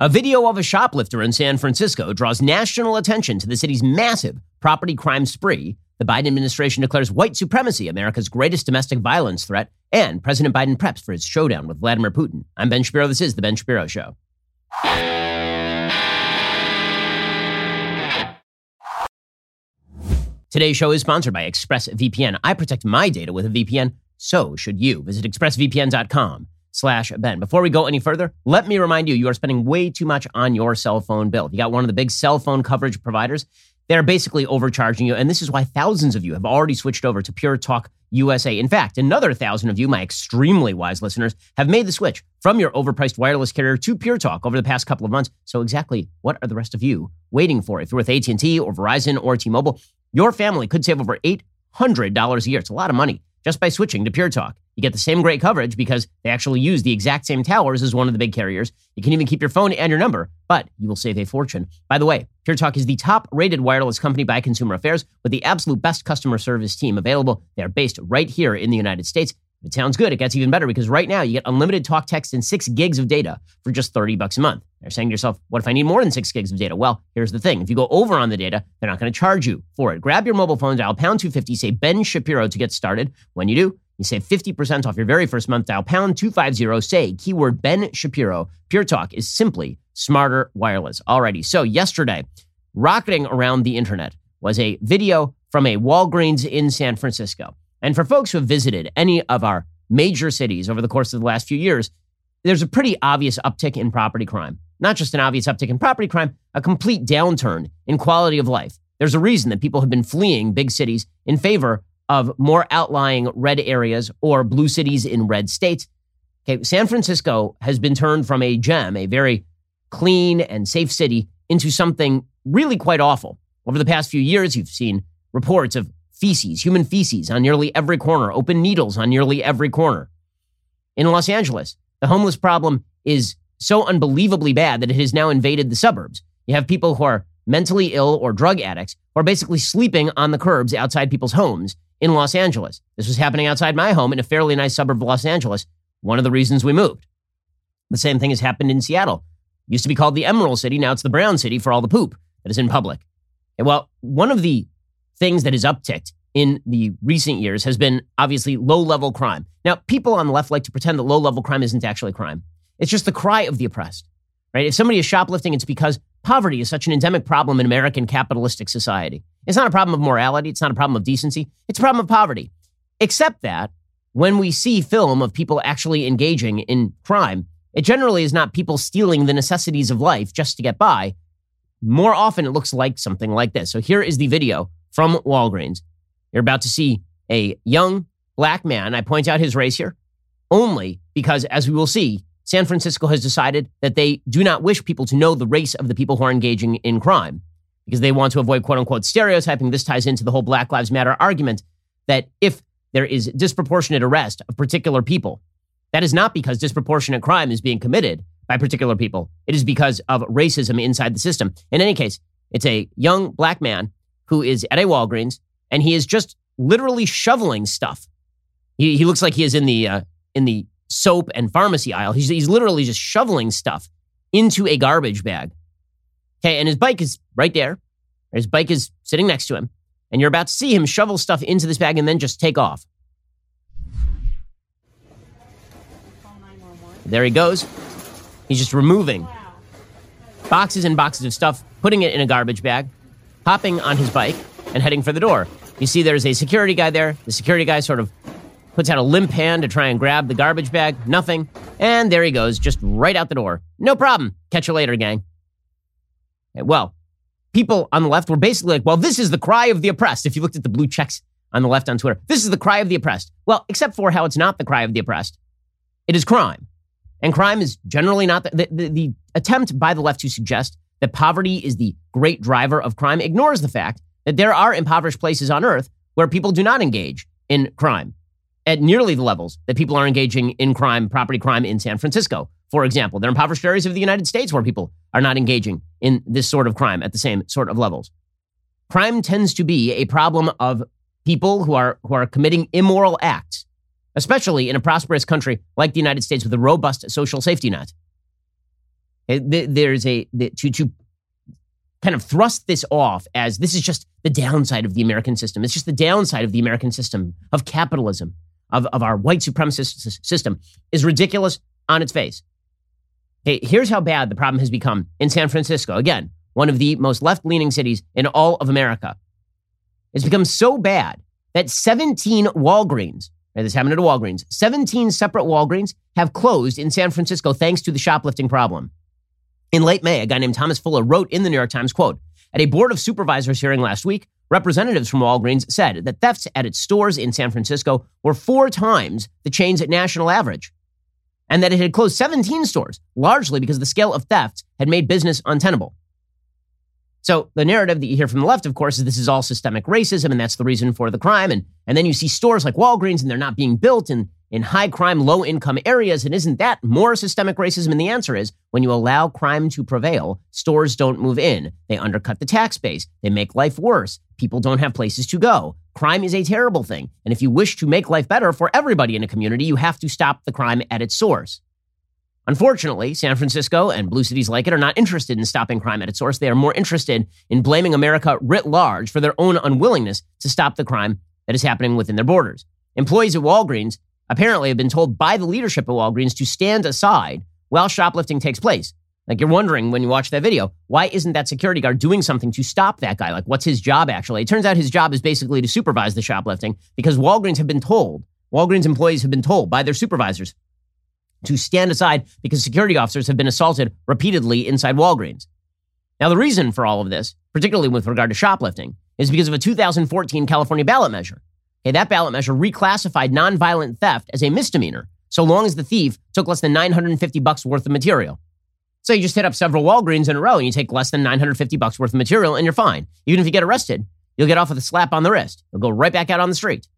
A video of a shoplifter in San Francisco draws national attention to the city's massive property crime spree. The Biden administration declares white supremacy America's greatest domestic violence threat, and President Biden preps for his showdown with Vladimir Putin. I'm Ben Shapiro. This is The Ben Shapiro Show. Today's show is sponsored by ExpressVPN. I protect my data with a VPN, so should you. Visit expressvpn.com slash Ben. Before we go any further, let me remind you, you are spending way too much on your cell phone bill. You got one of the big cell phone coverage providers, they're basically overcharging you. And this is why thousands of you have already switched over to Pure Talk USA. In fact, another thousand of you, my extremely wise listeners, have made the switch from your overpriced wireless carrier to Pure Talk over the past couple of months. So exactly what are the rest of you waiting for? If you're with AT&T or Verizon or T-Mobile, your family could save over $800 a year. It's a lot of money just by switching to Pure Talk. You get the same great coverage because they actually use the exact same towers as one of the big carriers. You can even keep your phone and your number, but you will save a fortune. By the way, Pure Talk is the top rated wireless company by Consumer Affairs with the absolute best customer service team available. They are based right here in the United States. It sounds good, it gets even better because right now you get unlimited talk, text, and six gigs of data for just 30 bucks a month. You're saying to yourself, what if I need more than six gigs of data? Well, here's the thing. If you go over on the data, they're not going to charge you for it. Grab your mobile phone, dial pound 250, say Ben Shapiro to get started. When you do, you save 50% off your very first month. Dial pound 250, say keyword Ben Shapiro. Pure Talk is simply smarter wireless. Alrighty. So yesterday, rocketing around the internet was a video from a Walgreens in San Francisco. And for folks who have visited any of our major cities over the course of the last few years, there's a pretty obvious uptick in property crime. Not just an obvious uptick in property crime, a complete downturn in quality of life. There's a reason that people have been fleeing big cities in favor of more outlying red areas or blue cities in red states. Okay, San Francisco has been turned from a gem, a very clean and safe city, into something really quite awful. Over the past few years, you've seen reports of feces, human feces on nearly every corner, open needles on nearly every corner. In Los Angeles, the homeless problem is so unbelievably bad that it has now invaded the suburbs. You have people who are mentally ill or drug addicts who are basically sleeping on the curbs outside people's homes in Los Angeles. This was happening outside my home in a fairly nice suburb of Los Angeles, one of the reasons we moved. The same thing has happened in Seattle. Used to be called the Emerald City, now it's the Brown City for all the poop that is in public. And well, one of the things that has upticked in the recent years has been obviously low level crime. Now, people on the left like to pretend that low level crime isn't actually crime. It's just the cry of the oppressed, right? If somebody is shoplifting, it's because poverty is such an endemic problem in American capitalistic society. It's not a problem of morality. It's not a problem of decency. It's a problem of poverty. Except that when we see film of people actually engaging in crime, it generally is not people stealing the necessities of life just to get by. More often, it looks like something like this. So here is the video from Walgreens. You're about to see a young black man. I point out his race here only because, as we will see, San Francisco has decided that they do not wish people to know the race of the people who are engaging in crime because they want to avoid quote unquote stereotyping. This ties into the whole Black Lives Matter argument that if there is disproportionate arrest of particular people, that is not because disproportionate crime is being committed by particular people. It is because of racism inside the system. In any case, it's a young black man who is at a Walgreens and he is just literally shoveling stuff. He, he looks like he is in the uh, in the soap and pharmacy aisle. He's, he's literally just shoveling stuff into a garbage bag. Okay, and his bike is right there. His bike is sitting next to him, and you're about to see him shovel stuff into this bag and then just take off. There he goes. He's just removing boxes and boxes of stuff, putting it in a garbage bag, hopping on his bike, and heading for the door. You see, there's a security guy there. The security guy sort of puts out a limp hand to try and grab the garbage bag. Nothing. And there he goes, just right out the door. No problem. Catch you later, gang. Eh, well, people on the left were basically like, well, this is the cry of the oppressed. If you looked at the blue checks on the left on Twitter, this is the cry of the oppressed. Well, except for how it's not the cry of the oppressed, it is crime. And crime is generally not the, the, the, the attempt by the left to suggest that poverty is the great driver of crime ignores the fact that there are impoverished places on earth where people do not engage in crime at nearly the levels that people are engaging in crime, property crime in San Francisco. For example, there are impoverished areas of the United States where people are not engaging in this sort of crime at the same sort of levels. Crime tends to be a problem of people who are who are committing immoral acts, especially in a prosperous country like the United States with a robust social safety net. There's a to to kind of thrust this off as this is just the downside of the American system. It's just the downside of the American system of capitalism, of, of our white supremacist system, is ridiculous on its face. Hey, here's how bad the problem has become in San Francisco. Again, one of the most left leaning cities in all of America. It's become so bad that 17 Walgreens, this happened at Walgreens, 17 separate Walgreens have closed in San Francisco thanks to the shoplifting problem. In late May, a guy named Thomas Fuller wrote in the New York Times, quote, at a board of supervisors hearing last week, representatives from Walgreens said that thefts at its stores in San Francisco were four times the chain's national average, and that it had closed 17 stores, largely because the scale of thefts had made business untenable. So the narrative that you hear from the left, of course, is this is all systemic racism, and that's the reason for the crime. And, and then you see stores like Walgreens, and they're not being built in, in high crime, low income areas. And isn't that more systemic racism? And the answer is when you allow crime to prevail, stores don't move in. They undercut the tax base. They make life worse. People don't have places to go. Crime is a terrible thing. And if you wish to make life better for everybody in a community, you have to stop the crime at its source. Unfortunately, San Francisco and blue cities like it are not interested in stopping crime at its source. They are more interested in blaming America writ large for their own unwillingness to stop the crime that is happening within their borders. Employees at Walgreens apparently have been told by the leadership of Walgreens to stand aside while shoplifting takes place. Like you're wondering when you watch that video, why isn't that security guard doing something to stop that guy? Like, what's his job actually? It turns out his job is basically to supervise the shoplifting because Walgreens have been told, Walgreens employees have been told by their supervisors to stand aside because security officers have been assaulted repeatedly inside Walgreens. Now, the reason for all of this, particularly with regard to shoplifting, is because of a 2014 California ballot measure. Okay, that ballot measure reclassified nonviolent theft as a misdemeanor, so long as the thief took less than 950 bucks worth of material. So you just hit up several Walgreens in a row and you take less than 950 bucks worth of material and you're fine. Even if you get arrested, you'll get off with a slap on the wrist. You'll go right back out on the street.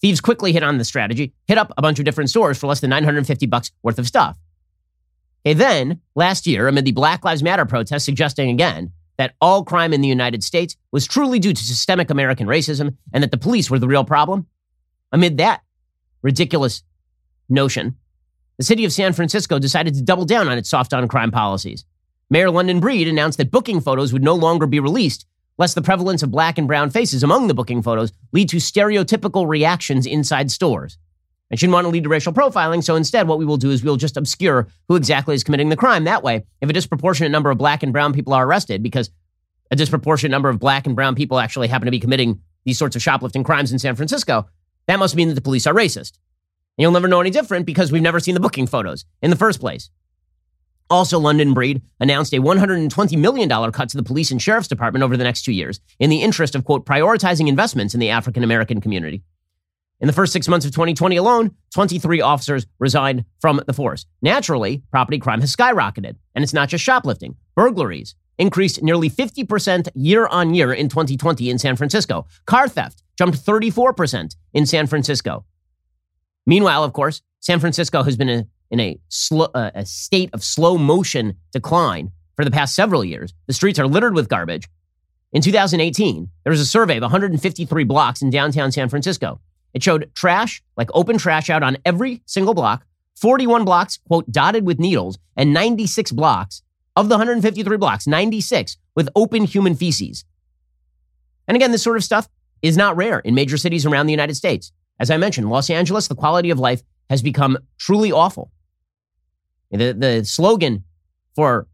Thieves quickly hit on the strategy, hit up a bunch of different stores for less than 950 bucks worth of stuff. Okay, then, last year, amid the Black Lives Matter protests suggesting again that all crime in the United States was truly due to systemic American racism and that the police were the real problem, amid that ridiculous notion, the city of San Francisco decided to double down on its soft on crime policies. Mayor London Breed announced that booking photos would no longer be released lest the prevalence of black and brown faces among the booking photos lead to stereotypical reactions inside stores. I shouldn't want to lead to racial profiling, so instead, what we will do is we'll just obscure who exactly is committing the crime. That way, if a disproportionate number of black and brown people are arrested, because a disproportionate number of black and brown people actually happen to be committing these sorts of shoplifting crimes in San Francisco, that must mean that the police are racist. And you'll never know any different because we've never seen the booking photos in the first place. Also, London Breed announced a $120 million cut to the police and sheriff's department over the next two years in the interest of, quote, prioritizing investments in the African American community. In the first six months of 2020 alone, 23 officers resigned from the force. Naturally, property crime has skyrocketed, and it's not just shoplifting. Burglaries increased nearly 50% year on year in 2020 in San Francisco. Car theft jumped 34% in San Francisco. Meanwhile, of course, San Francisco has been a in a, uh, a state of slow motion decline for the past several years. The streets are littered with garbage. In 2018, there was a survey of 153 blocks in downtown San Francisco. It showed trash, like open trash out on every single block, 41 blocks, quote, dotted with needles, and 96 blocks of the 153 blocks, 96 with open human feces. And again, this sort of stuff is not rare in major cities around the United States. As I mentioned, Los Angeles, the quality of life has become truly awful. The, the slogan for,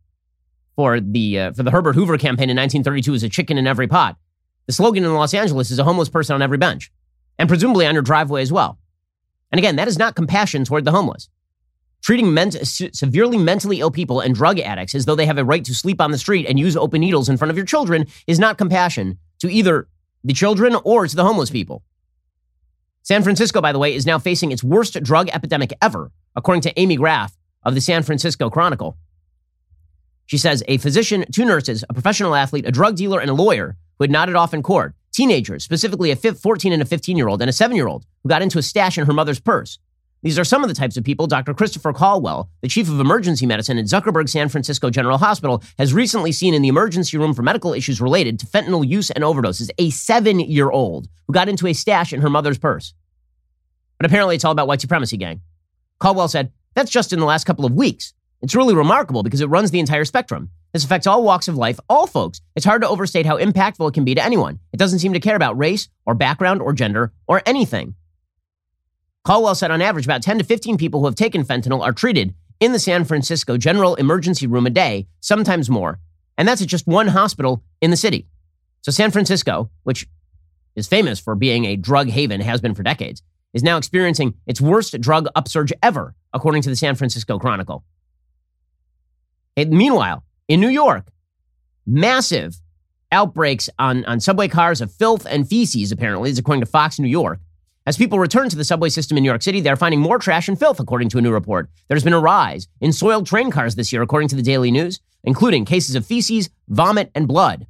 for, the, uh, for the Herbert Hoover campaign in 1932 is a chicken in every pot. The slogan in Los Angeles is a homeless person on every bench, and presumably on your driveway as well. And again, that is not compassion toward the homeless. Treating ment- severely mentally ill people and drug addicts as though they have a right to sleep on the street and use open needles in front of your children is not compassion to either the children or to the homeless people. San Francisco, by the way, is now facing its worst drug epidemic ever, according to Amy Graff, of the San Francisco Chronicle. She says a physician, two nurses, a professional athlete, a drug dealer, and a lawyer who had nodded off in court, teenagers, specifically a 14 and a 15 year old and a 7 year old, who got into a stash in her mother's purse. These are some of the types of people Dr. Christopher Colwell, the chief of emergency medicine at Zuckerberg San Francisco General Hospital, has recently seen in the emergency room for medical issues related to fentanyl use and overdoses. A seven year old who got into a stash in her mother's purse. But apparently it's all about white supremacy, gang. Colwell said, that's just in the last couple of weeks. It's really remarkable because it runs the entire spectrum. This affects all walks of life, all folks. It's hard to overstate how impactful it can be to anyone. It doesn't seem to care about race or background or gender or anything. Colwell said on average, about 10 to 15 people who have taken fentanyl are treated in the San Francisco General Emergency Room a day, sometimes more. And that's at just one hospital in the city. So San Francisco, which is famous for being a drug haven, has been for decades, is now experiencing its worst drug upsurge ever, according to the San Francisco Chronicle. And meanwhile, in New York, massive outbreaks on, on subway cars of filth and feces, apparently, is according to Fox New York. As people return to the subway system in New York City, they're finding more trash and filth, according to a new report. There's been a rise in soiled train cars this year, according to the Daily News, including cases of feces, vomit, and blood.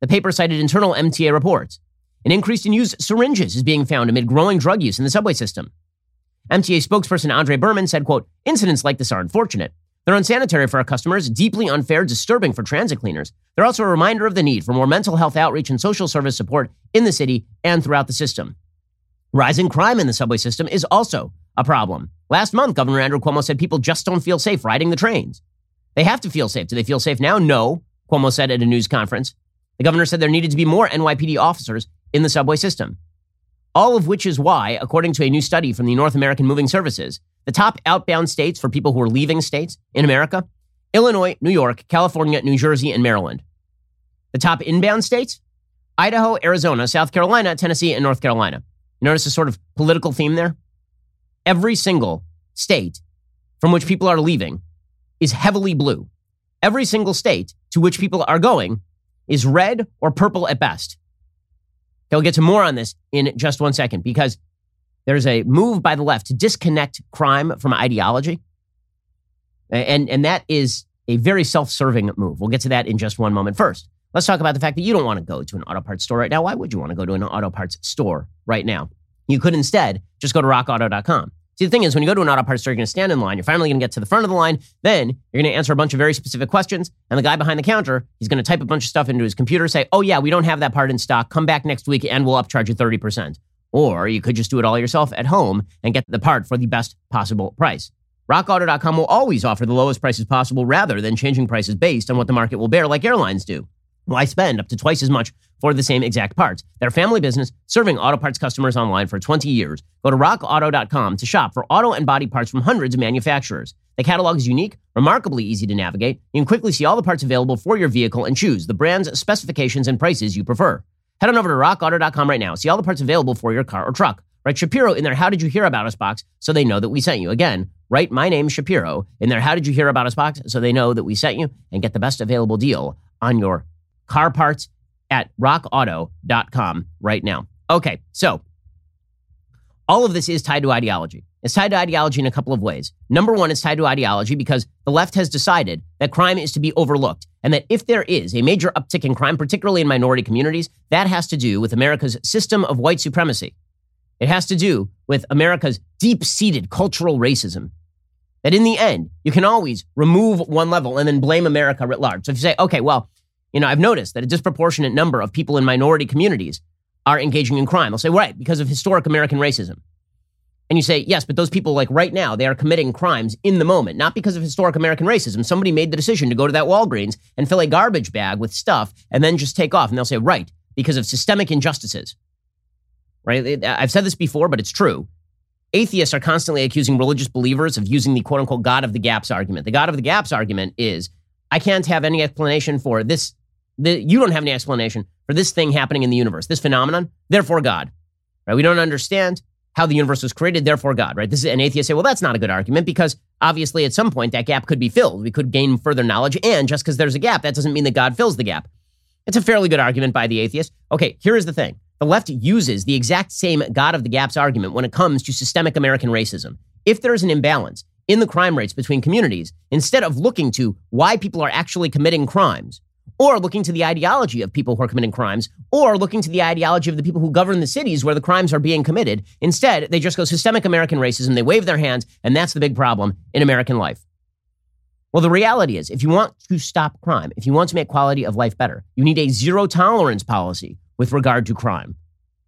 The paper cited internal MTA reports. An increase in used syringes is being found amid growing drug use in the subway system. MTA spokesperson Andrei Berman said, quote, incidents like this are unfortunate. They're unsanitary for our customers, deeply unfair, disturbing for transit cleaners. They're also a reminder of the need for more mental health outreach and social service support in the city and throughout the system. Rising crime in the subway system is also a problem. Last month, Governor Andrew Cuomo said people just don't feel safe riding the trains. They have to feel safe. Do they feel safe now? No, Cuomo said at a news conference. The governor said there needed to be more NYPD officers in the subway system. All of which is why, according to a new study from the North American Moving Services, the top outbound states for people who are leaving states in America Illinois, New York, California, New Jersey, and Maryland. The top inbound states Idaho, Arizona, South Carolina, Tennessee, and North Carolina. You notice a sort of political theme there? Every single state from which people are leaving is heavily blue. Every single state to which people are going is red or purple at best. Okay, we'll get to more on this in just one second because there's a move by the left to disconnect crime from ideology. And, and that is a very self serving move. We'll get to that in just one moment. First, let's talk about the fact that you don't want to go to an auto parts store right now. Why would you want to go to an auto parts store right now? You could instead just go to rockauto.com. See, the thing is, when you go to an auto parts store, you're going to stand in line. You're finally going to get to the front of the line. Then you're going to answer a bunch of very specific questions. And the guy behind the counter, he's going to type a bunch of stuff into his computer, say, oh, yeah, we don't have that part in stock. Come back next week and we'll upcharge you 30%. Or you could just do it all yourself at home and get the part for the best possible price. RockAuto.com will always offer the lowest prices possible rather than changing prices based on what the market will bear, like airlines do. Why spend up to twice as much for the same exact parts? They're family business serving auto parts customers online for 20 years. Go to rockauto.com to shop for auto and body parts from hundreds of manufacturers. The catalog is unique, remarkably easy to navigate. You can quickly see all the parts available for your vehicle and choose the brands, specifications, and prices you prefer. Head on over to rockauto.com right now. See all the parts available for your car or truck. Write Shapiro in their How Did You Hear About Us box so they know that we sent you. Again, write My Name Shapiro in their How Did You Hear About Us box so they know that we sent you and get the best available deal on your car parts at rockauto.com right now. Okay, so all of this is tied to ideology. It's tied to ideology in a couple of ways. Number one, it's tied to ideology because the left has decided that crime is to be overlooked and that if there is a major uptick in crime, particularly in minority communities, that has to do with America's system of white supremacy. It has to do with America's deep seated cultural racism. That in the end, you can always remove one level and then blame America writ large. So if you say, okay, well, you know, I've noticed that a disproportionate number of people in minority communities are engaging in crime. I'll say, right, because of historic American racism. And you say, yes, but those people, like right now, they are committing crimes in the moment, not because of historic American racism. Somebody made the decision to go to that Walgreens and fill a garbage bag with stuff and then just take off. And they'll say, right, because of systemic injustices. Right? I've said this before, but it's true. Atheists are constantly accusing religious believers of using the quote unquote God of the gaps argument. The God of the gaps argument is I can't have any explanation for this. The, you don't have any explanation for this thing happening in the universe, this phenomenon, therefore God. Right? We don't understand how the universe was created, therefore God, right? This is an atheist say, well, that's not a good argument because obviously at some point that gap could be filled. We could gain further knowledge. And just because there's a gap, that doesn't mean that God fills the gap. It's a fairly good argument by the atheist. Okay, here is the thing. The left uses the exact same God of the gaps argument when it comes to systemic American racism. If there is an imbalance in the crime rates between communities, instead of looking to why people are actually committing crimes, or looking to the ideology of people who are committing crimes, or looking to the ideology of the people who govern the cities where the crimes are being committed. Instead, they just go systemic American racism, they wave their hands, and that's the big problem in American life. Well, the reality is, if you want to stop crime, if you want to make quality of life better, you need a zero tolerance policy with regard to crime.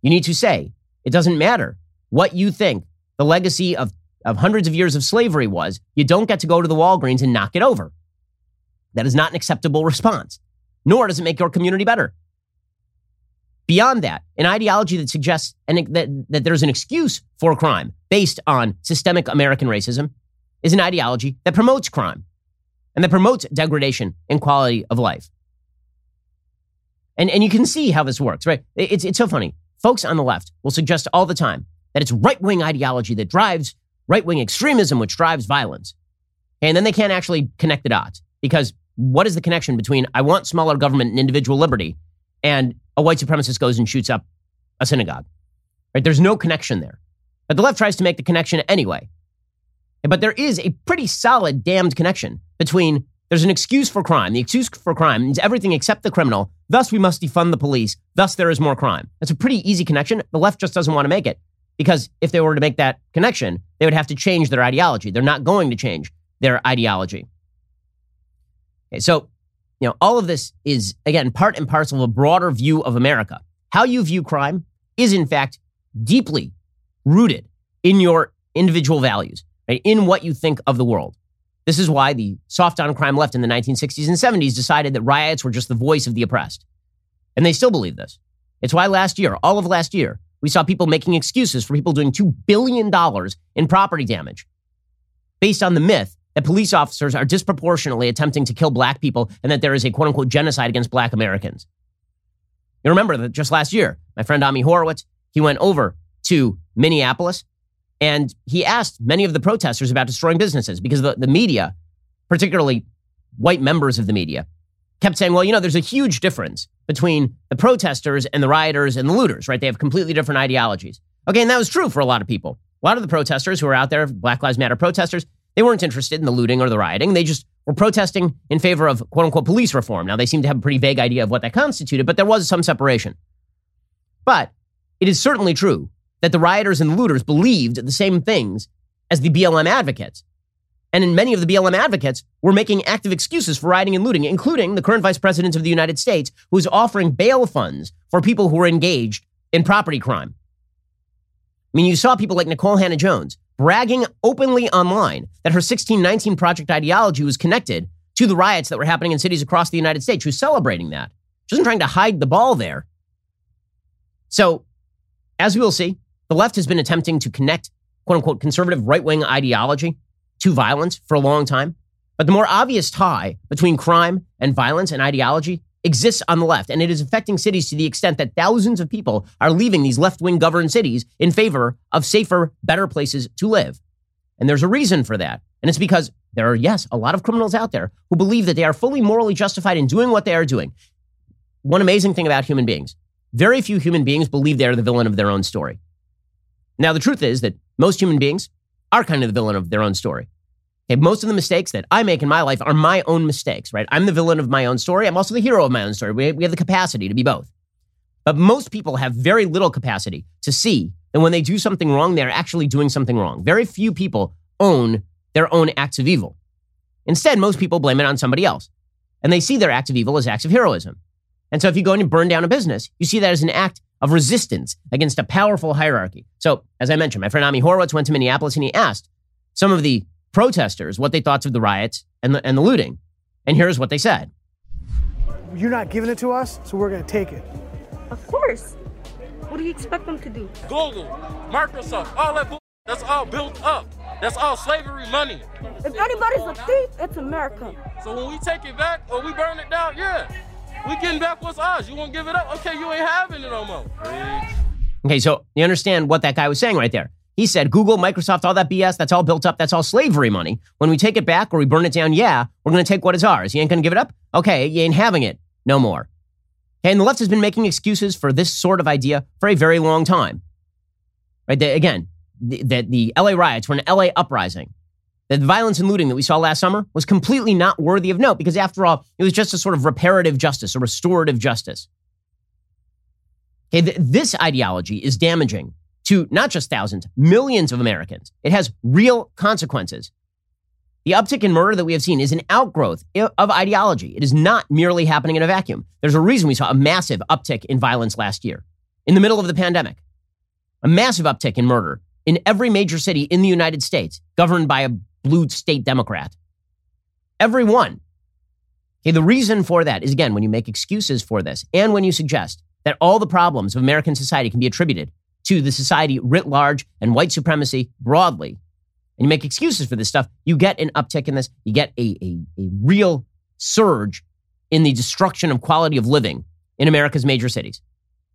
You need to say, it doesn't matter what you think the legacy of of hundreds of years of slavery was you don't get to go to the Walgreens and knock it over. That is not an acceptable response, nor does it make your community better. Beyond that, an ideology that suggests and that, that there's an excuse for crime based on systemic American racism is an ideology that promotes crime and that promotes degradation in quality of life. And, and you can see how this works, right? It's, it's so funny. Folks on the left will suggest all the time that it's right wing ideology that drives right wing extremism, which drives violence. And then they can't actually connect the dots because what is the connection between I want smaller government and individual liberty and a white supremacist goes and shoots up a synagogue? Right? There's no connection there. But the left tries to make the connection anyway. But there is a pretty solid damned connection between there's an excuse for crime. The excuse for crime means everything except the criminal. Thus, we must defund the police. Thus, there is more crime. That's a pretty easy connection. The left just doesn't want to make it because if they were to make that connection, they would have to change their ideology. They're not going to change their ideology. Okay, so, you know, all of this is, again, part and parcel of a broader view of America. How you view crime is, in fact, deeply rooted in your individual values, right? in what you think of the world. This is why the soft on crime left in the 1960s and 70s decided that riots were just the voice of the oppressed. And they still believe this. It's why last year, all of last year, we saw people making excuses for people doing $2 billion in property damage based on the myth that police officers are disproportionately attempting to kill black people and that there is a quote unquote genocide against black Americans. You remember that just last year, my friend Ami Horowitz, he went over to Minneapolis and he asked many of the protesters about destroying businesses because the, the media, particularly white members of the media, kept saying, well, you know, there's a huge difference between the protesters and the rioters and the looters, right? They have completely different ideologies. Okay, and that was true for a lot of people. A lot of the protesters who were out there, Black Lives Matter protesters, they weren't interested in the looting or the rioting. They just were protesting in favor of quote unquote police reform. Now, they seem to have a pretty vague idea of what that constituted, but there was some separation. But it is certainly true that the rioters and the looters believed the same things as the BLM advocates. And in many of the BLM advocates were making active excuses for rioting and looting, including the current vice president of the United States, who is offering bail funds for people who are engaged in property crime. I mean, you saw people like Nikole Hannah Jones bragging openly online that her 1619 Project ideology was connected to the riots that were happening in cities across the United States. She was celebrating that. She wasn't trying to hide the ball there. So, as we will see, the left has been attempting to connect quote unquote conservative right wing ideology to violence for a long time. But the more obvious tie between crime and violence and ideology exists on the left, and it is affecting cities to the extent that thousands of people are leaving these left wing governed cities in favor of safer, better places to live. And there's a reason for that. And it's because there are, yes, a lot of criminals out there who believe that they are fully morally justified in doing what they are doing. One amazing thing about human beings very few human beings believe they are the villain of their own story. Now, the truth is that most human beings are kind of the villain of their own story. Okay, most of the mistakes that I make in my life are my own mistakes, right? I'm the villain of my own story. I'm also the hero of my own story. We, we have the capacity to be both. But most people have very little capacity to see that when they do something wrong, they're actually doing something wrong. Very few people own their own acts of evil. Instead, most people blame it on somebody else. And they see their acts of evil as acts of heroism. And so if you go in and burn down a business, you see that as an act of resistance against a powerful hierarchy. So, as I mentioned, my friend Ami Horowitz went to Minneapolis and he asked some of the protesters what they thought of the riots and the, and the looting. And here's what they said You're not giving it to us, so we're going to take it. Of course. What do you expect them to do? Google, Microsoft, all that that's all built up. That's all slavery money. If anybody's a thief, it's America. So when we take it back or we burn it down, yeah, we getting back what's ours. You won't give it up? Okay, you ain't having it no more. Okay, so you understand what that guy was saying right there. He said Google, Microsoft, all that BS, that's all built up. That's all slavery money. When we take it back or we burn it down, yeah, we're going to take what is ours. You ain't going to give it up? Okay, you ain't having it no more. Okay, and the left has been making excuses for this sort of idea for a very long time. Right? They, again, that the, the LA riots were an LA uprising the violence and looting that we saw last summer was completely not worthy of note because, after all, it was just a sort of reparative justice, a restorative justice. Okay, th- this ideology is damaging to not just thousands, millions of Americans. It has real consequences. The uptick in murder that we have seen is an outgrowth of ideology. It is not merely happening in a vacuum. There's a reason we saw a massive uptick in violence last year, in the middle of the pandemic. A massive uptick in murder in every major city in the United States governed by a blue state Democrat. Every one. Okay, the reason for that is again, when you make excuses for this and when you suggest that all the problems of American society can be attributed to the society writ large and white supremacy broadly, and you make excuses for this stuff, you get an uptick in this. You get a, a, a real surge in the destruction of quality of living in America's major cities.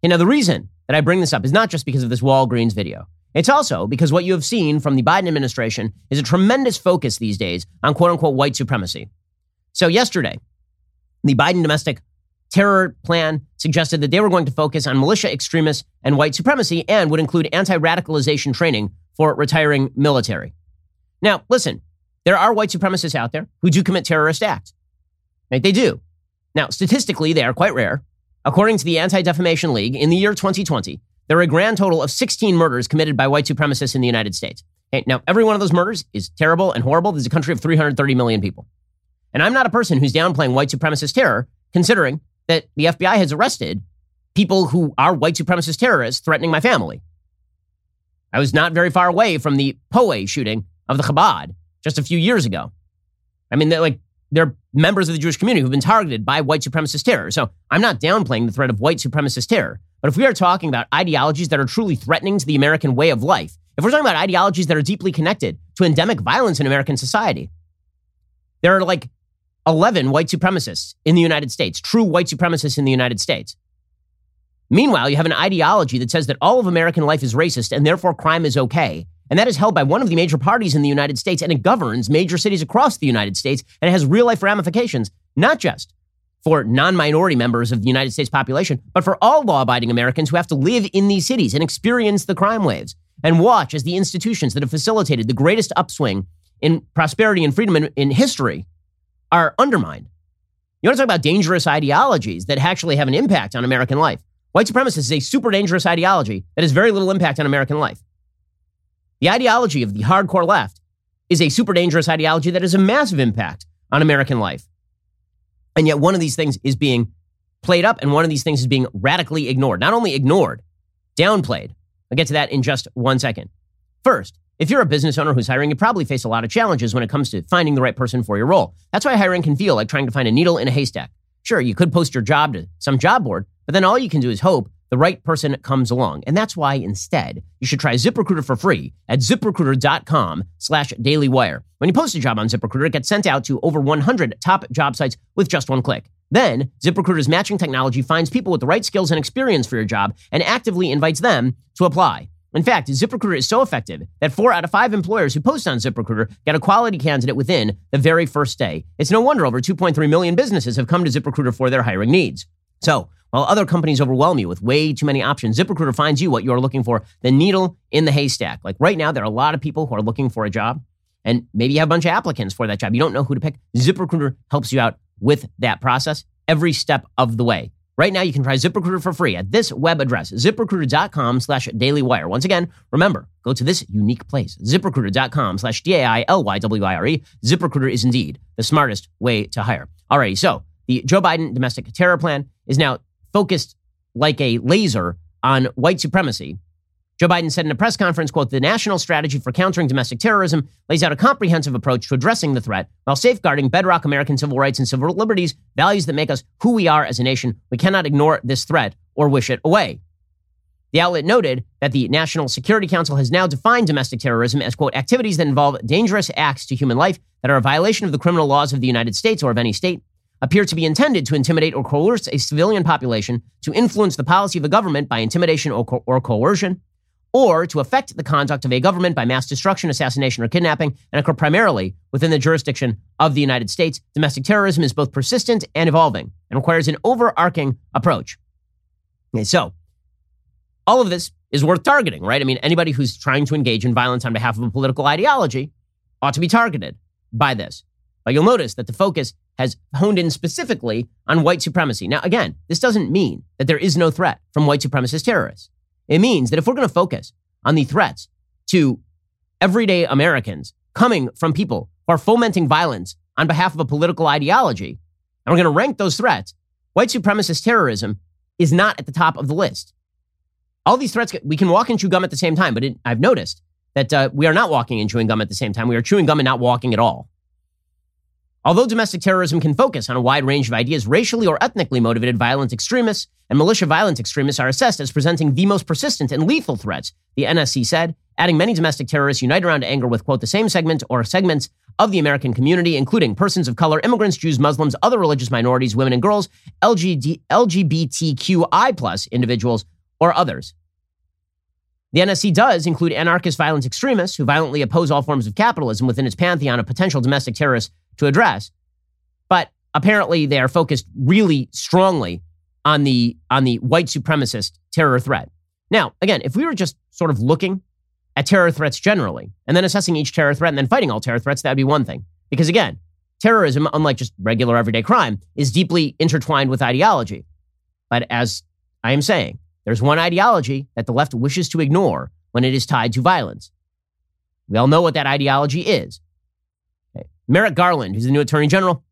You know, the reason that I bring this up is not just because of this Walgreens video. It's also because what you have seen from the Biden administration is a tremendous focus these days on quote unquote white supremacy. So, yesterday, the Biden domestic terror plan suggested that they were going to focus on militia extremists and white supremacy and would include anti radicalization training for retiring military. Now, listen, there are white supremacists out there who do commit terrorist acts. Right? They do. Now, statistically, they are quite rare. According to the Anti Defamation League, in the year 2020, there are a grand total of 16 murders committed by white supremacists in the United States. Okay, now, every one of those murders is terrible and horrible. There's a country of 330 million people. And I'm not a person who's downplaying white supremacist terror, considering that the FBI has arrested people who are white supremacist terrorists threatening my family. I was not very far away from the Poway shooting of the Chabad just a few years ago. I mean, they're like they're members of the Jewish community who've been targeted by white supremacist terror. So I'm not downplaying the threat of white supremacist terror. But if we are talking about ideologies that are truly threatening to the American way of life, if we're talking about ideologies that are deeply connected to endemic violence in American society, there are like 11 white supremacists in the United States, true white supremacists in the United States. Meanwhile, you have an ideology that says that all of American life is racist and therefore crime is okay. And that is held by one of the major parties in the United States, and it governs major cities across the United States, and it has real life ramifications, not just for non minority members of the United States population, but for all law abiding Americans who have to live in these cities and experience the crime waves and watch as the institutions that have facilitated the greatest upswing in prosperity and freedom in, in history are undermined. You want to talk about dangerous ideologies that actually have an impact on American life? White supremacy is a super dangerous ideology that has very little impact on American life. The ideology of the hardcore left is a super dangerous ideology that has a massive impact on American life. And yet, one of these things is being played up, and one of these things is being radically ignored. Not only ignored, downplayed. I'll get to that in just one second. First, if you're a business owner who's hiring, you probably face a lot of challenges when it comes to finding the right person for your role. That's why hiring can feel like trying to find a needle in a haystack. Sure, you could post your job to some job board, but then all you can do is hope the right person comes along. And that's why instead you should try ZipRecruiter for free at ziprecruiter.com slash dailywire. When you post a job on ZipRecruiter, it gets sent out to over 100 top job sites with just one click. Then, ZipRecruiter's matching technology finds people with the right skills and experience for your job and actively invites them to apply. In fact, ZipRecruiter is so effective that four out of five employers who post on ZipRecruiter get a quality candidate within the very first day. It's no wonder over 2.3 million businesses have come to ZipRecruiter for their hiring needs. So, while other companies overwhelm you with way too many options, ZipRecruiter finds you what you're looking for, the needle in the haystack. Like right now, there are a lot of people who are looking for a job, and maybe you have a bunch of applicants for that job. You don't know who to pick. ZipRecruiter helps you out with that process every step of the way. Right now, you can try ZipRecruiter for free at this web address, ziprecruiter.com slash dailywire. Once again, remember, go to this unique place, ziprecruiter.com slash D-A-I-L-Y-W-I-R-E. ZipRecruiter is indeed the smartest way to hire. Alrighty, so the Joe Biden domestic terror plan is now focused like a laser on white supremacy. Joe Biden said in a press conference, quote, the national strategy for countering domestic terrorism lays out a comprehensive approach to addressing the threat while safeguarding bedrock American civil rights and civil liberties, values that make us who we are as a nation. We cannot ignore this threat or wish it away. The outlet noted that the National Security Council has now defined domestic terrorism as, quote, activities that involve dangerous acts to human life that are a violation of the criminal laws of the United States or of any state, appear to be intended to intimidate or coerce a civilian population, to influence the policy of a government by intimidation or, co- or coercion, or to affect the conduct of a government by mass destruction, assassination, or kidnapping, and occur primarily within the jurisdiction of the United States. Domestic terrorism is both persistent and evolving and requires an overarching approach. Okay, so all of this is worth targeting, right? I mean, anybody who's trying to engage in violence on behalf of a political ideology ought to be targeted by this. But you'll notice that the focus has honed in specifically on white supremacy. Now, again, this doesn't mean that there is no threat from white supremacist terrorists. It means that if we're going to focus on the threats to everyday Americans coming from people who are fomenting violence on behalf of a political ideology, and we're going to rank those threats, white supremacist terrorism is not at the top of the list. All these threats, we can walk and chew gum at the same time, but it, I've noticed that uh, we are not walking and chewing gum at the same time. We are chewing gum and not walking at all. Although domestic terrorism can focus on a wide range of ideas, racially or ethnically motivated violent extremists and militia violent extremists are assessed as presenting the most persistent and lethal threats, the NSC said, adding many domestic terrorists unite around anger with, quote, the same segment or segments of the American community, including persons of color, immigrants, Jews, Muslims, other religious minorities, women and girls, LGD, LGBTQI plus individuals, or others. The NSC does include anarchist violent extremists who violently oppose all forms of capitalism within its pantheon of potential domestic terrorists to address. But apparently they are focused really strongly on the on the white supremacist terror threat. Now, again, if we were just sort of looking at terror threats generally and then assessing each terror threat and then fighting all terror threats, that would be one thing. Because again, terrorism, unlike just regular everyday crime, is deeply intertwined with ideology. But as I am saying, there's one ideology that the left wishes to ignore when it is tied to violence. We all know what that ideology is. Merrick Garland, who's the new attorney general,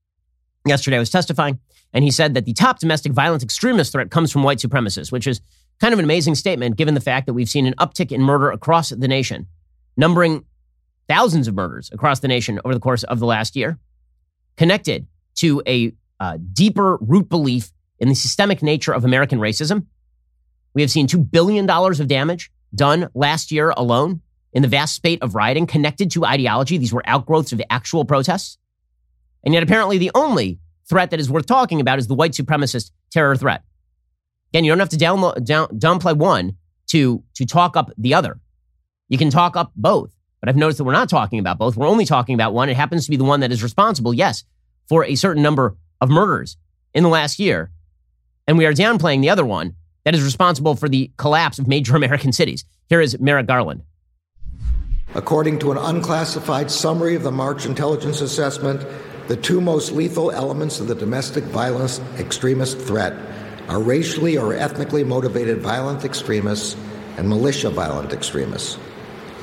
yesterday was testifying, and he said that the top domestic violence extremist threat comes from white supremacists, which is kind of an amazing statement given the fact that we've seen an uptick in murder across the nation, numbering thousands of murders across the nation over the course of the last year, connected to a uh, deeper root belief in the systemic nature of American racism. We have seen $2 billion of damage done last year alone in the vast spate of rioting connected to ideology. These were outgrowths of actual protests. And yet, apparently, the only threat that is worth talking about is the white supremacist terror threat. Again, you don't have to download, down, downplay one to, to talk up the other. You can talk up both. But I've noticed that we're not talking about both. We're only talking about one. It happens to be the one that is responsible, yes, for a certain number of murders in the last year. And we are downplaying the other one that is responsible for the collapse of major American cities. Here is Merrick Garland. According to an unclassified summary of the March intelligence assessment, the two most lethal elements of the domestic violence extremist threat are racially or ethnically motivated violent extremists and militia violent extremists.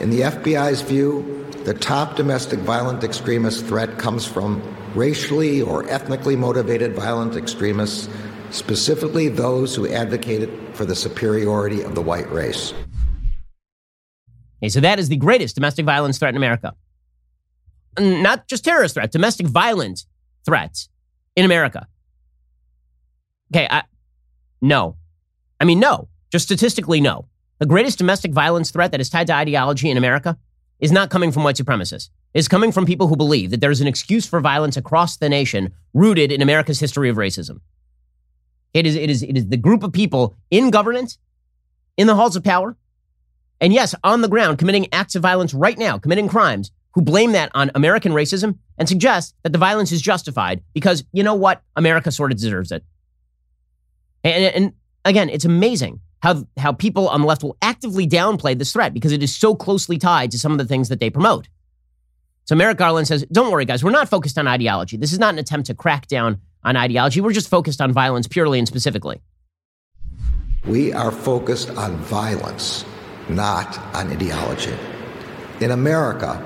In the FBI's view, the top domestic violent extremist threat comes from racially or ethnically motivated violent extremists, specifically those who advocated for the superiority of the white race. Okay, so that is the greatest domestic violence threat in America. Not just terrorist threat, domestic violent threats in America. Okay, I, no. I mean, no. Just statistically, no. The greatest domestic violence threat that is tied to ideology in America is not coming from white supremacists. It's coming from people who believe that there is an excuse for violence across the nation rooted in America's history of racism. It is, it is, it is the group of people in governance, in the halls of power, and yes, on the ground, committing acts of violence right now, committing crimes, who blame that on American racism and suggest that the violence is justified because you know what? America sort of deserves it. And, and again, it's amazing how, how people on the left will actively downplay this threat because it is so closely tied to some of the things that they promote. So Merrick Garland says, Don't worry, guys, we're not focused on ideology. This is not an attempt to crack down on ideology. We're just focused on violence purely and specifically. We are focused on violence not on ideology. In America,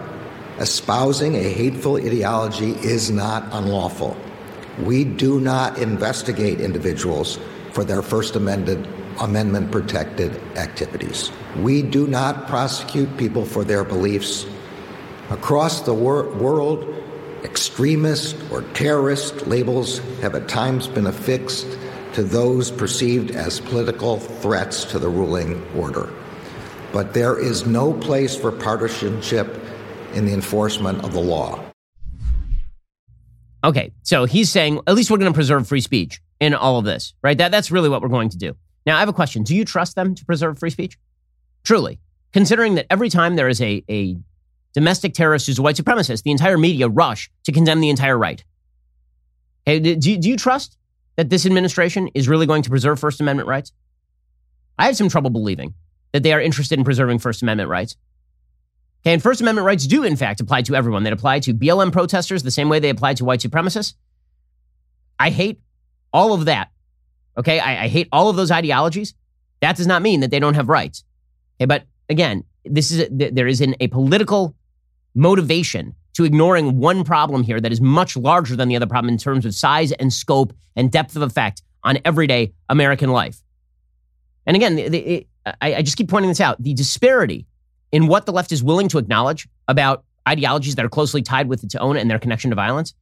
espousing a hateful ideology is not unlawful. We do not investigate individuals for their First Amendment, Amendment protected activities. We do not prosecute people for their beliefs. Across the wor- world, extremist or terrorist labels have at times been affixed to those perceived as political threats to the ruling order but there is no place for partisanship in the enforcement of the law. Okay, so he's saying at least we're going to preserve free speech in all of this, right? That, that's really what we're going to do. Now, I have a question. Do you trust them to preserve free speech? Truly, considering that every time there is a, a domestic terrorist who's a white supremacist, the entire media rush to condemn the entire right. Hey, do, do you trust that this administration is really going to preserve First Amendment rights? I have some trouble believing that they are interested in preserving First Amendment rights. Okay, and First Amendment rights do, in fact, apply to everyone. They apply to BLM protesters the same way they apply to white supremacists. I hate all of that. Okay, I, I hate all of those ideologies. That does not mean that they don't have rights. Okay, but again, this is a, there is an, a political motivation to ignoring one problem here that is much larger than the other problem in terms of size and scope and depth of effect on everyday American life. And again, the, the, I, I just keep pointing this out. The disparity in what the left is willing to acknowledge about ideologies that are closely tied with its own and their connection to violence,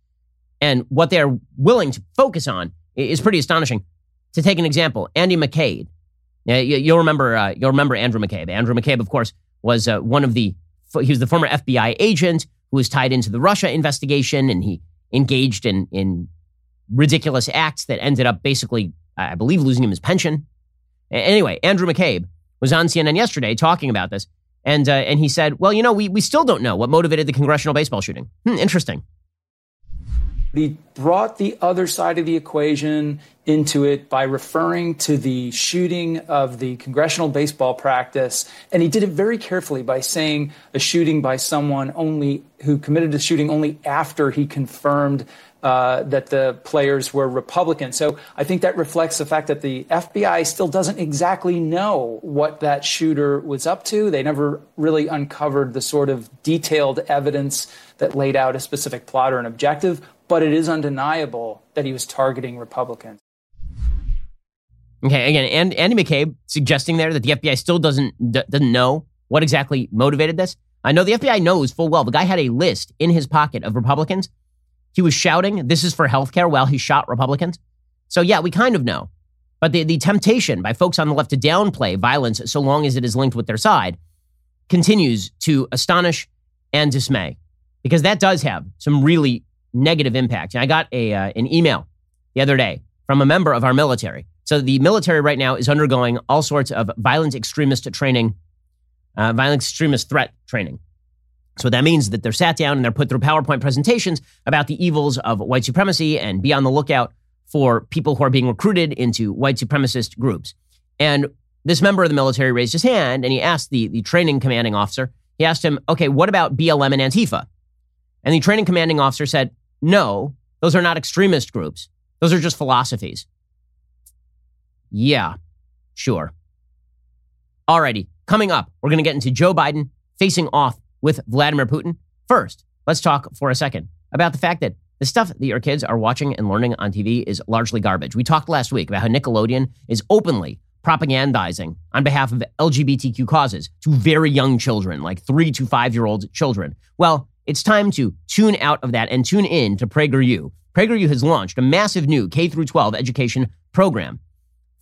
and what they're willing to focus on is pretty astonishing. To take an example, Andy McCabe. You'll remember. Uh, you'll remember Andrew McCabe. Andrew McCabe, of course, was uh, one of the. He was the former FBI agent who was tied into the Russia investigation, and he engaged in in ridiculous acts that ended up basically, I believe, losing him his pension. Anyway, Andrew McCabe was on CNN yesterday talking about this, and uh, and he said, "Well, you know, we we still don't know what motivated the congressional baseball shooting. Hmm, interesting." He brought the other side of the equation into it by referring to the shooting of the congressional baseball practice. And he did it very carefully by saying a shooting by someone only who committed the shooting only after he confirmed uh, that the players were Republican. So I think that reflects the fact that the FBI still doesn't exactly know what that shooter was up to. They never really uncovered the sort of detailed evidence that laid out a specific plot or an objective, but it is undeniable that he was targeting Republicans. Okay, again, and Andy McCabe suggesting there that the FBI still doesn't d- doesn't know what exactly motivated this. I know the FBI knows full well. The guy had a list in his pocket of Republicans he was shouting, This is for healthcare, while he shot Republicans. So, yeah, we kind of know. But the, the temptation by folks on the left to downplay violence so long as it is linked with their side continues to astonish and dismay because that does have some really negative impact. And I got a, uh, an email the other day from a member of our military. So the military right now is undergoing all sorts of violent extremist training, uh, violent extremist threat training. So that means that they're sat down and they're put through PowerPoint presentations about the evils of white supremacy and be on the lookout for people who are being recruited into white supremacist groups. And this member of the military raised his hand and he asked the, the training commanding officer, he asked him, okay, what about BLM and Antifa? And the training commanding officer said, no, those are not extremist groups. Those are just philosophies. Yeah, sure. Alrighty, coming up, we're going to get into Joe Biden facing off with Vladimir Putin? First, let's talk for a second about the fact that the stuff that your kids are watching and learning on TV is largely garbage. We talked last week about how Nickelodeon is openly propagandizing on behalf of LGBTQ causes to very young children, like three to five year old children. Well, it's time to tune out of that and tune in to PragerU. PragerU has launched a massive new K 12 education program.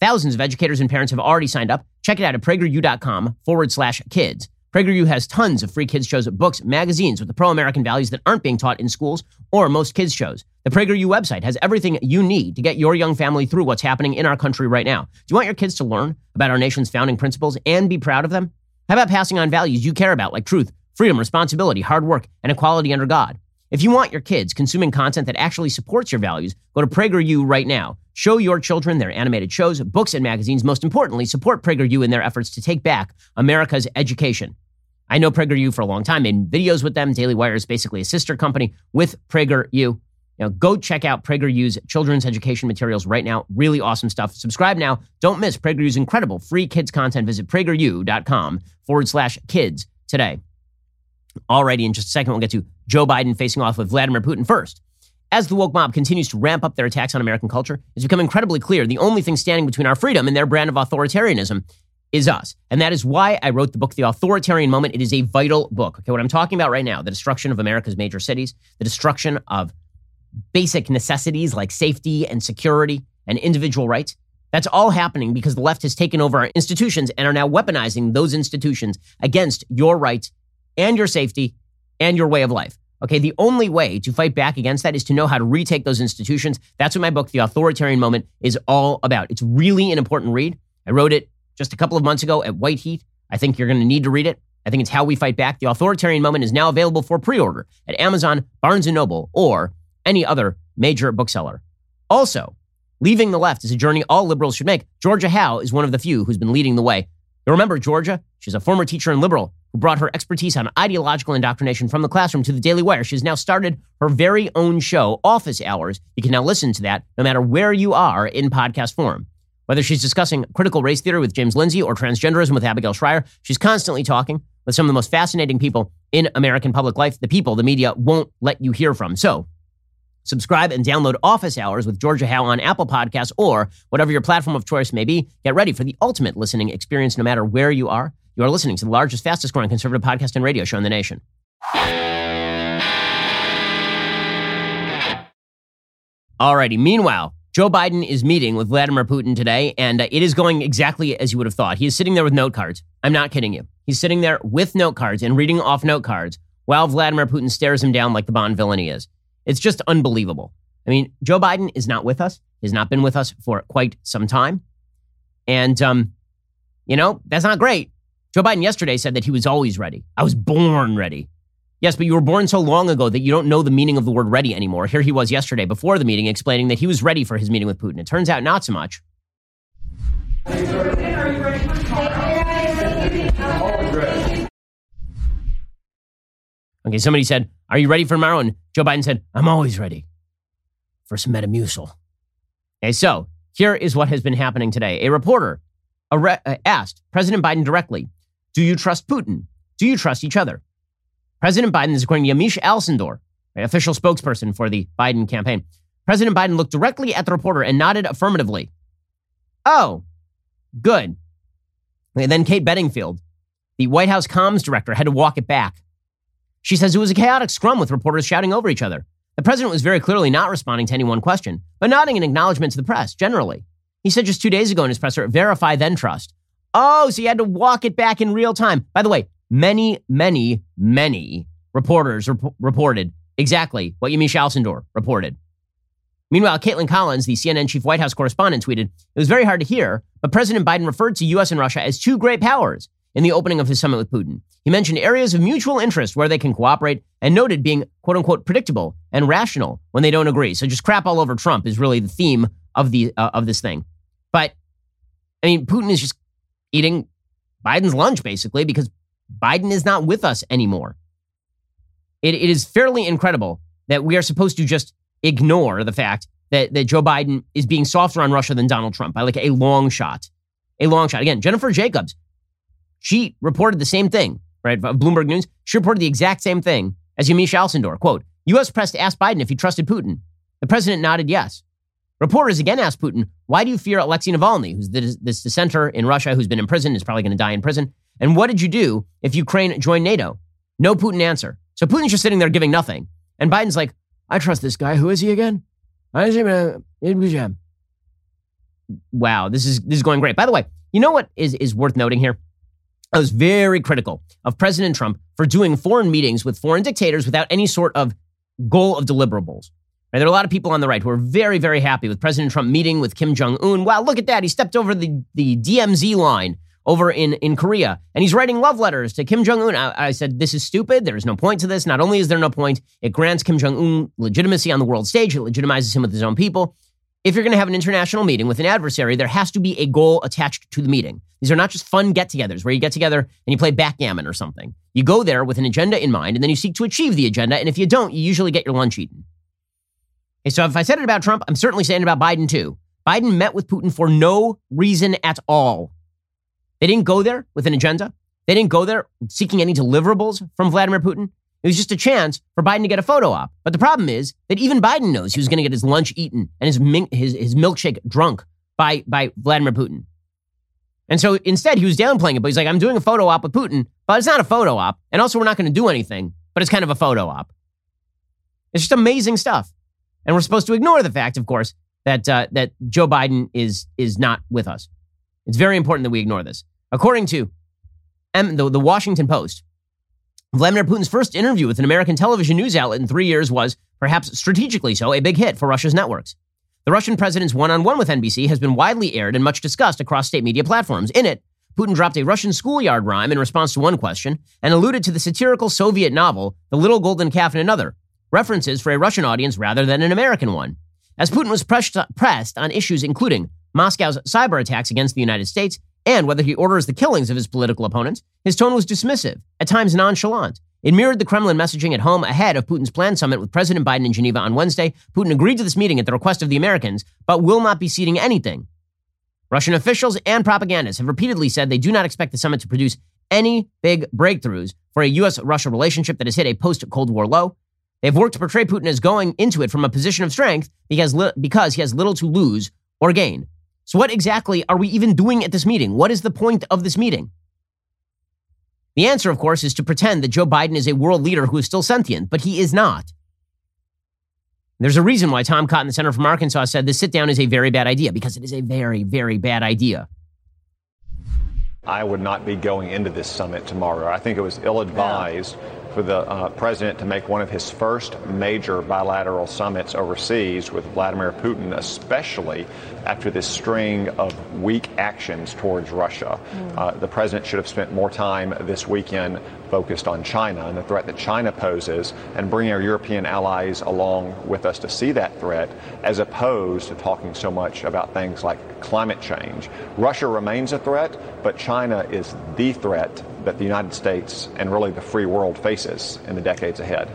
Thousands of educators and parents have already signed up. Check it out at prageru.com forward slash kids. PragerU has tons of free kids shows, books, magazines with the pro-American values that aren't being taught in schools or most kids shows. The PragerU website has everything you need to get your young family through what's happening in our country right now. Do you want your kids to learn about our nation's founding principles and be proud of them? How about passing on values you care about like truth, freedom, responsibility, hard work, and equality under God? If you want your kids consuming content that actually supports your values, go to PragerU right now. Show your children their animated shows, books, and magazines. Most importantly, support PragerU in their efforts to take back America's education. I know PragerU for a long time, made videos with them. Daily Wire is basically a sister company with PragerU. Know, go check out PragerU's children's education materials right now. Really awesome stuff. Subscribe now. Don't miss PragerU's incredible free kids content. Visit prageru.com forward slash kids today. Alrighty, in just a second, we'll get to Joe Biden facing off with Vladimir Putin first. As the woke mob continues to ramp up their attacks on American culture, it's become incredibly clear the only thing standing between our freedom and their brand of authoritarianism is us. And that is why I wrote the book, The Authoritarian Moment. It is a vital book. Okay, what I'm talking about right now, the destruction of America's major cities, the destruction of basic necessities like safety and security and individual rights. That's all happening because the left has taken over our institutions and are now weaponizing those institutions against your rights and your safety and your way of life. Okay, the only way to fight back against that is to know how to retake those institutions. That's what my book, The Authoritarian Moment, is all about. It's really an important read. I wrote it just a couple of months ago at White Heat. I think you're going to need to read it. I think it's How We Fight Back. The Authoritarian Moment is now available for pre-order at Amazon, Barnes & Noble, or any other major bookseller. Also, leaving the left is a journey all liberals should make. Georgia Howe is one of the few who's been leading the way. You remember Georgia? She's a former teacher and liberal who brought her expertise on ideological indoctrination from the classroom to the Daily Wire. She has now started her very own show, Office Hours. You can now listen to that no matter where you are in podcast form. Whether she's discussing critical race theory with James Lindsay or transgenderism with Abigail Shrier, she's constantly talking with some of the most fascinating people in American public life, the people the media won't let you hear from. So, subscribe and download Office Hours with Georgia Howe on Apple Podcasts or whatever your platform of choice may be. Get ready for the ultimate listening experience no matter where you are. You are listening to the largest, fastest growing conservative podcast and radio show in the nation. Alrighty. Meanwhile, Joe Biden is meeting with Vladimir Putin today, and uh, it is going exactly as you would have thought. He is sitting there with note cards. I'm not kidding you. He's sitting there with note cards and reading off note cards while Vladimir Putin stares him down like the Bond villain he is. It's just unbelievable. I mean, Joe Biden is not with us. He's not been with us for quite some time. And, um, you know, that's not great. Joe Biden yesterday said that he was always ready. I was born ready. Yes, but you were born so long ago that you don't know the meaning of the word ready anymore. Here he was yesterday before the meeting explaining that he was ready for his meeting with Putin. It turns out not so much. Okay, somebody said, Are you ready for tomorrow? And Joe Biden said, I'm always ready for some Metamucil. Okay, so here is what has been happening today. A reporter uh, asked President Biden directly, Do you trust Putin? Do you trust each other? President Biden, is according to Yamiche Alcindor, official spokesperson for the Biden campaign. President Biden looked directly at the reporter and nodded affirmatively. Oh, good. And then Kate Bedingfield, the White House comms director, had to walk it back. She says it was a chaotic scrum with reporters shouting over each other. The president was very clearly not responding to any one question, but nodding in acknowledgement to the press generally. He said just two days ago in his presser, verify, then trust. Oh, so you had to walk it back in real time. By the way, many, many, many reporters rep- reported exactly what Yamiche Alcindor reported. Meanwhile, Kaitlan Collins, the CNN chief White House correspondent, tweeted, It was very hard to hear, but President Biden referred to U.S. and Russia as two great powers in the opening of his summit with Putin. He mentioned areas of mutual interest where they can cooperate and noted being quote unquote predictable and rational when they don't agree. So just crap all over Trump is really the theme of the uh, of this thing. But I mean, Putin is just eating Biden's lunch basically because Biden is not with us anymore. It, it is fairly incredible that we are supposed to just ignore the fact that, that Joe Biden is being softer on Russia than Donald Trump by like a long shot. A long shot. Again, Jennifer Jacobs, she reported the same thing, right? Bloomberg News. She reported the exact same thing as Yamiche Alcindor. Quote, U.S. press asked Biden if he trusted Putin. The president nodded yes. Reporters again asked Putin, why do you fear Alexei Navalny, who's this dissenter in Russia who's been in prison, is probably going to die in prison? And what did you do if Ukraine joined NATO? No Putin answer. So Putin's just sitting there giving nothing. And Biden's like, I trust this guy. Who is he again? Uh, wow, this is this is going great. By the way, you know what is, is worth noting here? I was very critical of President Trump for doing foreign meetings with foreign dictators without any sort of goal of deliverables. Right? There are a lot of people on the right who are very, very happy with President Trump meeting with Kim Jong Un. Wow, look at that. He stepped over the, the DMZ line over in, in Korea, and he's writing love letters to Kim Jong Un. I, I, said, This is stupid. There is no point to this. Not only is there no point, it grants Kim Jong Un legitimacy on the world stage, it legitimizes him with his own people. If you're going to have an international meeting with an adversary, there has to be a goal attached to the meeting. These are not just fun get togethers where you get together and you play backgammon or something. You go there with an agenda in mind, and then you seek to achieve the agenda. And if you don't, you usually get your lunch eaten. So if I said it about Trump, I'm certainly saying it about Biden too. Biden met with Putin for no reason at all. They didn't go there with an agenda. They didn't go there seeking any deliverables from Vladimir Putin. It was just a chance for Biden to get a photo op. But the problem is that even Biden knows he was going to get his lunch eaten and his, his, his milkshake drunk by, by Vladimir Putin. And so instead, he was downplaying it, but he's like, I'm doing a photo op with Putin, but it's not a photo op. And also, we're not going to do anything, but it's kind of a photo op. It's just amazing stuff. And we're supposed to ignore the fact, of course, that, uh, that Joe Biden is, is not with us. It's very important that we ignore this. According to M- the, the Washington Post, Vladimir Putin's first interview with an American television news outlet in three years was, perhaps strategically so, a big hit for Russia's networks. The Russian president's one on one with NBC has been widely aired and much discussed across state media platforms. In it, Putin dropped a Russian schoolyard rhyme in response to one question and alluded to the satirical Soviet novel, The Little Golden Calf in Another, references for a Russian audience rather than an American one. As Putin was pressed, pressed on issues including Moscow's cyber attacks against the United States and whether he orders the killings of his political opponents, his tone was dismissive, at times nonchalant. It mirrored the Kremlin messaging at home ahead of Putin's planned summit with President Biden in Geneva on Wednesday. Putin agreed to this meeting at the request of the Americans, but will not be ceding anything. Russian officials and propagandists have repeatedly said they do not expect the summit to produce any big breakthroughs for a U.S. Russia relationship that has hit a post Cold War low. They've worked to portray Putin as going into it from a position of strength because, because he has little to lose or gain. So, what exactly are we even doing at this meeting? What is the point of this meeting? The answer, of course, is to pretend that Joe Biden is a world leader who is still sentient, but he is not. There's a reason why Tom Cotton, the senator from Arkansas, said this sit down is a very bad idea, because it is a very, very bad idea. I would not be going into this summit tomorrow. I think it was ill advised. Yeah for the uh, president to make one of his first major bilateral summits overseas with Vladimir Putin, especially after this string of weak actions towards Russia. Mm. Uh, the president should have spent more time this weekend focused on China and the threat that China poses and bring our European allies along with us to see that threat as opposed to talking so much about things like climate change. Russia remains a threat, but China is the threat that the United States and really the free world faces in the decades ahead.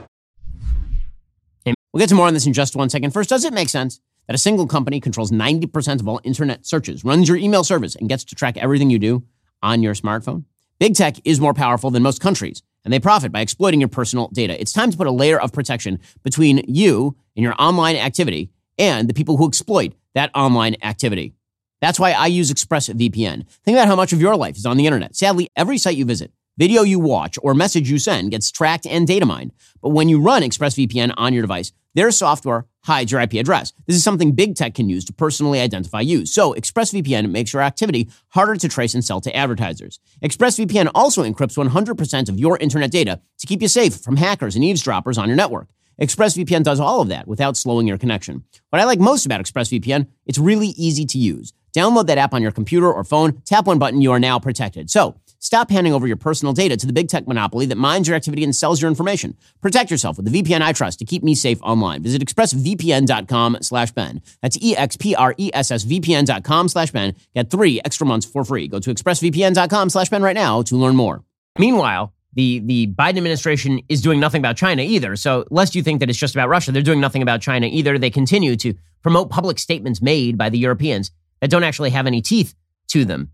We'll get to more on this in just one second. First, does it make sense that a single company controls 90% of all internet searches, runs your email service, and gets to track everything you do on your smartphone? Big tech is more powerful than most countries, and they profit by exploiting your personal data. It's time to put a layer of protection between you and your online activity and the people who exploit that online activity. That's why I use ExpressVPN. Think about how much of your life is on the internet. Sadly, every site you visit, video you watch, or message you send gets tracked and data mined. But when you run ExpressVPN on your device, their software hides your IP address. This is something big tech can use to personally identify you. So ExpressVPN makes your activity harder to trace and sell to advertisers. ExpressVPN also encrypts 100% of your internet data to keep you safe from hackers and eavesdroppers on your network. ExpressVPN does all of that without slowing your connection. What I like most about ExpressVPN, it's really easy to use. Download that app on your computer or phone, tap one button, you are now protected. So, Stop handing over your personal data to the big tech monopoly that mines your activity and sells your information. Protect yourself with the VPN I trust to keep me safe online. Visit expressvpn.com slash Ben. That's E-X-P-R-E-S-S-V-P-N.com slash Ben. Get three extra months for free. Go to expressvpn.com slash Ben right now to learn more. Meanwhile, the, the Biden administration is doing nothing about China either. So, lest you think that it's just about Russia, they're doing nothing about China either. They continue to promote public statements made by the Europeans that don't actually have any teeth to them.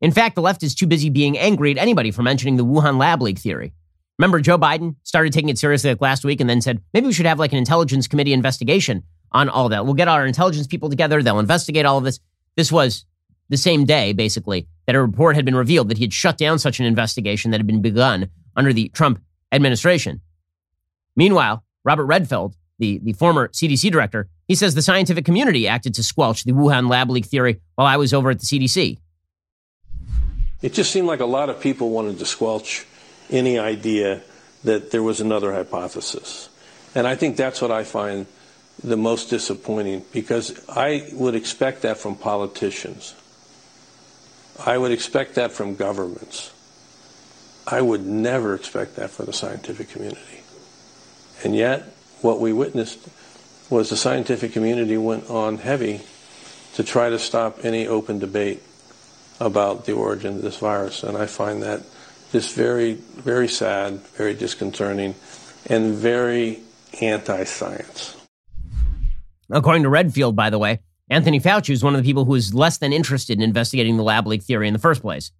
In fact, the left is too busy being angry at anybody for mentioning the Wuhan lab leak theory. Remember, Joe Biden started taking it seriously like last week and then said, maybe we should have like an intelligence committee investigation on all that. We'll get our intelligence people together. They'll investigate all of this. This was the same day, basically, that a report had been revealed that he had shut down such an investigation that had been begun under the Trump administration. Meanwhile, Robert Redfield, the, the former CDC director, he says the scientific community acted to squelch the Wuhan lab leak theory while I was over at the CDC. It just seemed like a lot of people wanted to squelch any idea that there was another hypothesis. And I think that's what I find the most disappointing because I would expect that from politicians. I would expect that from governments. I would never expect that from the scientific community. And yet, what we witnessed was the scientific community went on heavy to try to stop any open debate about the origin of this virus. And I find that just very, very sad, very disconcerting, and very anti science. According to Redfield, by the way, Anthony Fauci is one of the people who is less than interested in investigating the lab leak theory in the first place.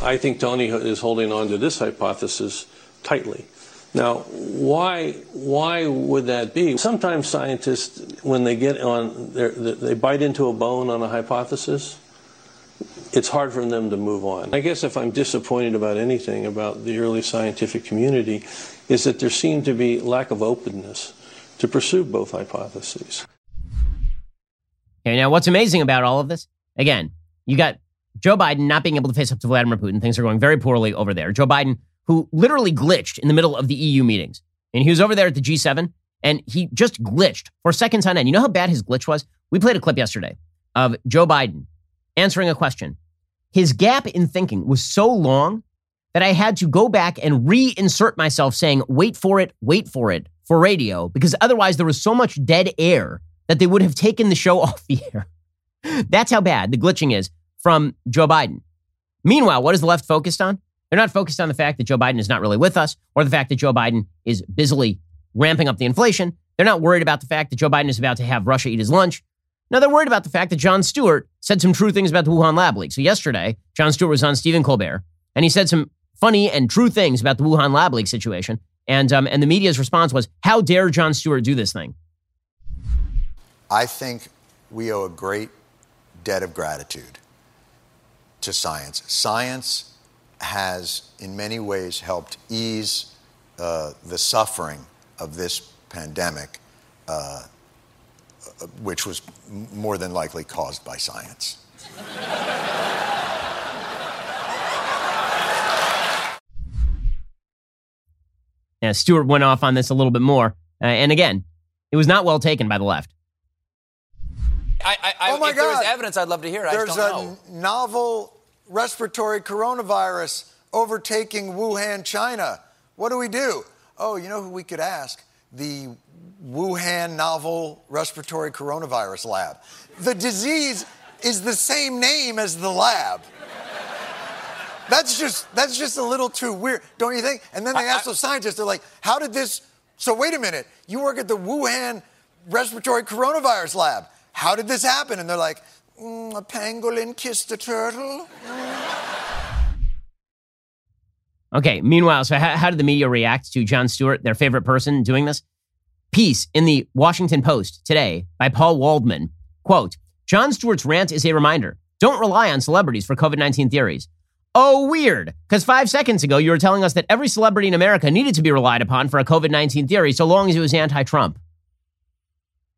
I think Tony is holding on to this hypothesis tightly. Now, why why would that be? Sometimes scientists, when they get on, they bite into a bone on a hypothesis. It's hard for them to move on. I guess if I'm disappointed about anything about the early scientific community, is that there seemed to be lack of openness to pursue both hypotheses. Okay, now what's amazing about all of this? Again, you got Joe Biden not being able to face up to Vladimir Putin. Things are going very poorly over there. Joe Biden who literally glitched in the middle of the EU meetings. And he was over there at the G7 and he just glitched for seconds on end. You know how bad his glitch was? We played a clip yesterday of Joe Biden answering a question. His gap in thinking was so long that I had to go back and reinsert myself saying, wait for it, wait for it for radio, because otherwise there was so much dead air that they would have taken the show off the air. That's how bad the glitching is from Joe Biden. Meanwhile, what is the left focused on? They're not focused on the fact that Joe Biden is not really with us or the fact that Joe Biden is busily ramping up the inflation. They're not worried about the fact that Joe Biden is about to have Russia eat his lunch. No, they're worried about the fact that Jon Stewart said some true things about the Wuhan lab leak. So yesterday, Jon Stewart was on Stephen Colbert, and he said some funny and true things about the Wuhan lab leak situation. And um, and the media's response was, "How dare Jon Stewart do this thing?" I think we owe a great debt of gratitude to science. Science has, in many ways, helped ease uh, the suffering of this pandemic, uh, which was more than likely caused by science. Yeah, Stewart went off on this a little bit more. Uh, and again, it was not well taken by the left. I, I, oh my if God. there was evidence, I'd love to hear it. I There's just a don't know. novel respiratory coronavirus overtaking Wuhan, China. What do we do? Oh, you know who we could ask? The Wuhan Novel Respiratory Coronavirus Lab. The disease is the same name as the lab. That's just that's just a little too weird, don't you think? And then they ask those scientists, they're like, "How did this?" So wait a minute, you work at the Wuhan Respiratory Coronavirus Lab. How did this happen? And they're like, mm, "A pangolin kissed a turtle." Okay, meanwhile, so how, how did the media react to Jon Stewart, their favorite person doing this? Piece in the Washington Post today by Paul Waldman. Quote, Jon Stewart's rant is a reminder. Don't rely on celebrities for COVID 19 theories. Oh, weird. Because five seconds ago, you were telling us that every celebrity in America needed to be relied upon for a COVID 19 theory so long as it was anti Trump.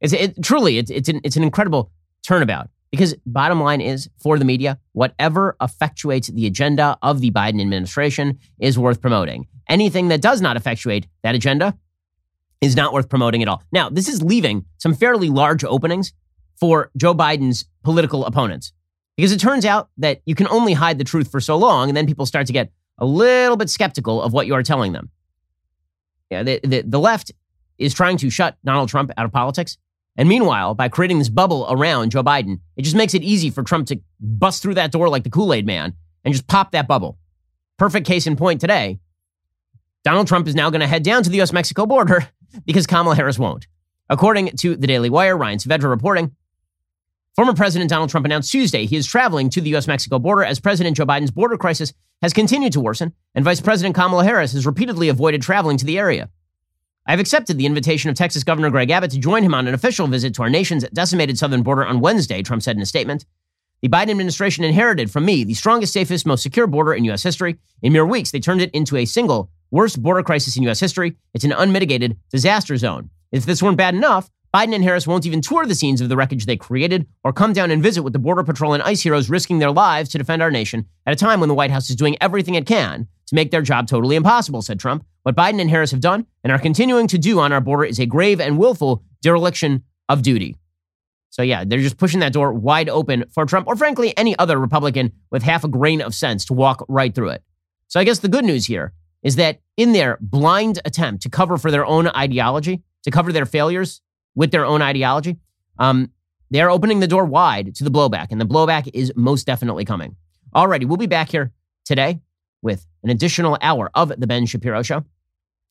It's it, truly, it's, it's, an, it's an incredible turnabout. Because bottom line is for the media, whatever effectuates the agenda of the Biden administration is worth promoting. Anything that does not effectuate that agenda is not worth promoting at all. Now, this is leaving some fairly large openings for Joe Biden's political opponents. Because it turns out that you can only hide the truth for so long, and then people start to get a little bit skeptical of what you are telling them. Yeah, the, the, the left is trying to shut Donald Trump out of politics. And meanwhile, by creating this bubble around Joe Biden, it just makes it easy for Trump to bust through that door like the Kool Aid man and just pop that bubble. Perfect case in point today. Donald Trump is now going to head down to the US Mexico border because Kamala Harris won't. According to the Daily Wire, Ryan Saavedra reporting, former President Donald Trump announced Tuesday he is traveling to the US Mexico border as President Joe Biden's border crisis has continued to worsen, and Vice President Kamala Harris has repeatedly avoided traveling to the area. I've accepted the invitation of Texas Governor Greg Abbott to join him on an official visit to our nation's decimated southern border on Wednesday, Trump said in a statement. The Biden administration inherited from me the strongest, safest, most secure border in U.S. history. In mere weeks, they turned it into a single worst border crisis in U.S. history. It's an unmitigated disaster zone. If this weren't bad enough, Biden and Harris won't even tour the scenes of the wreckage they created or come down and visit with the Border Patrol and ICE heroes risking their lives to defend our nation at a time when the White House is doing everything it can to make their job totally impossible, said Trump. What Biden and Harris have done and are continuing to do on our border is a grave and willful dereliction of duty. So, yeah, they're just pushing that door wide open for Trump or, frankly, any other Republican with half a grain of sense to walk right through it. So, I guess the good news here is that in their blind attempt to cover for their own ideology, to cover their failures with their own ideology, um, they're opening the door wide to the blowback, and the blowback is most definitely coming. Alrighty, we'll be back here today with an additional hour of the Ben Shapiro Show.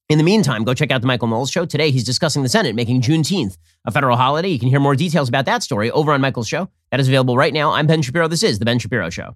In the meantime, go check out the Michael Knowles Show. Today, he's discussing the Senate making Juneteenth a federal holiday. You can hear more details about that story over on Michael's show. That is available right now. I'm Ben Shapiro. This is the Ben Shapiro Show.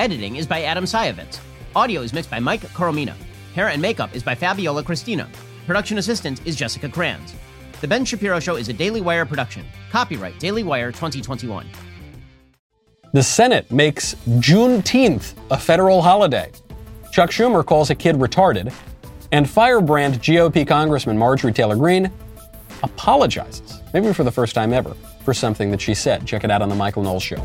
Editing is by Adam Sayevitz. Audio is mixed by Mike Coromina. Hair and makeup is by Fabiola Cristina. Production assistant is Jessica Kranz. The Ben Shapiro Show is a Daily Wire production. Copyright Daily Wire 2021. The Senate makes Juneteenth a federal holiday. Chuck Schumer calls a kid retarded. And firebrand GOP Congressman Marjorie Taylor Greene apologizes, maybe for the first time ever, for something that she said. Check it out on The Michael Knowles Show.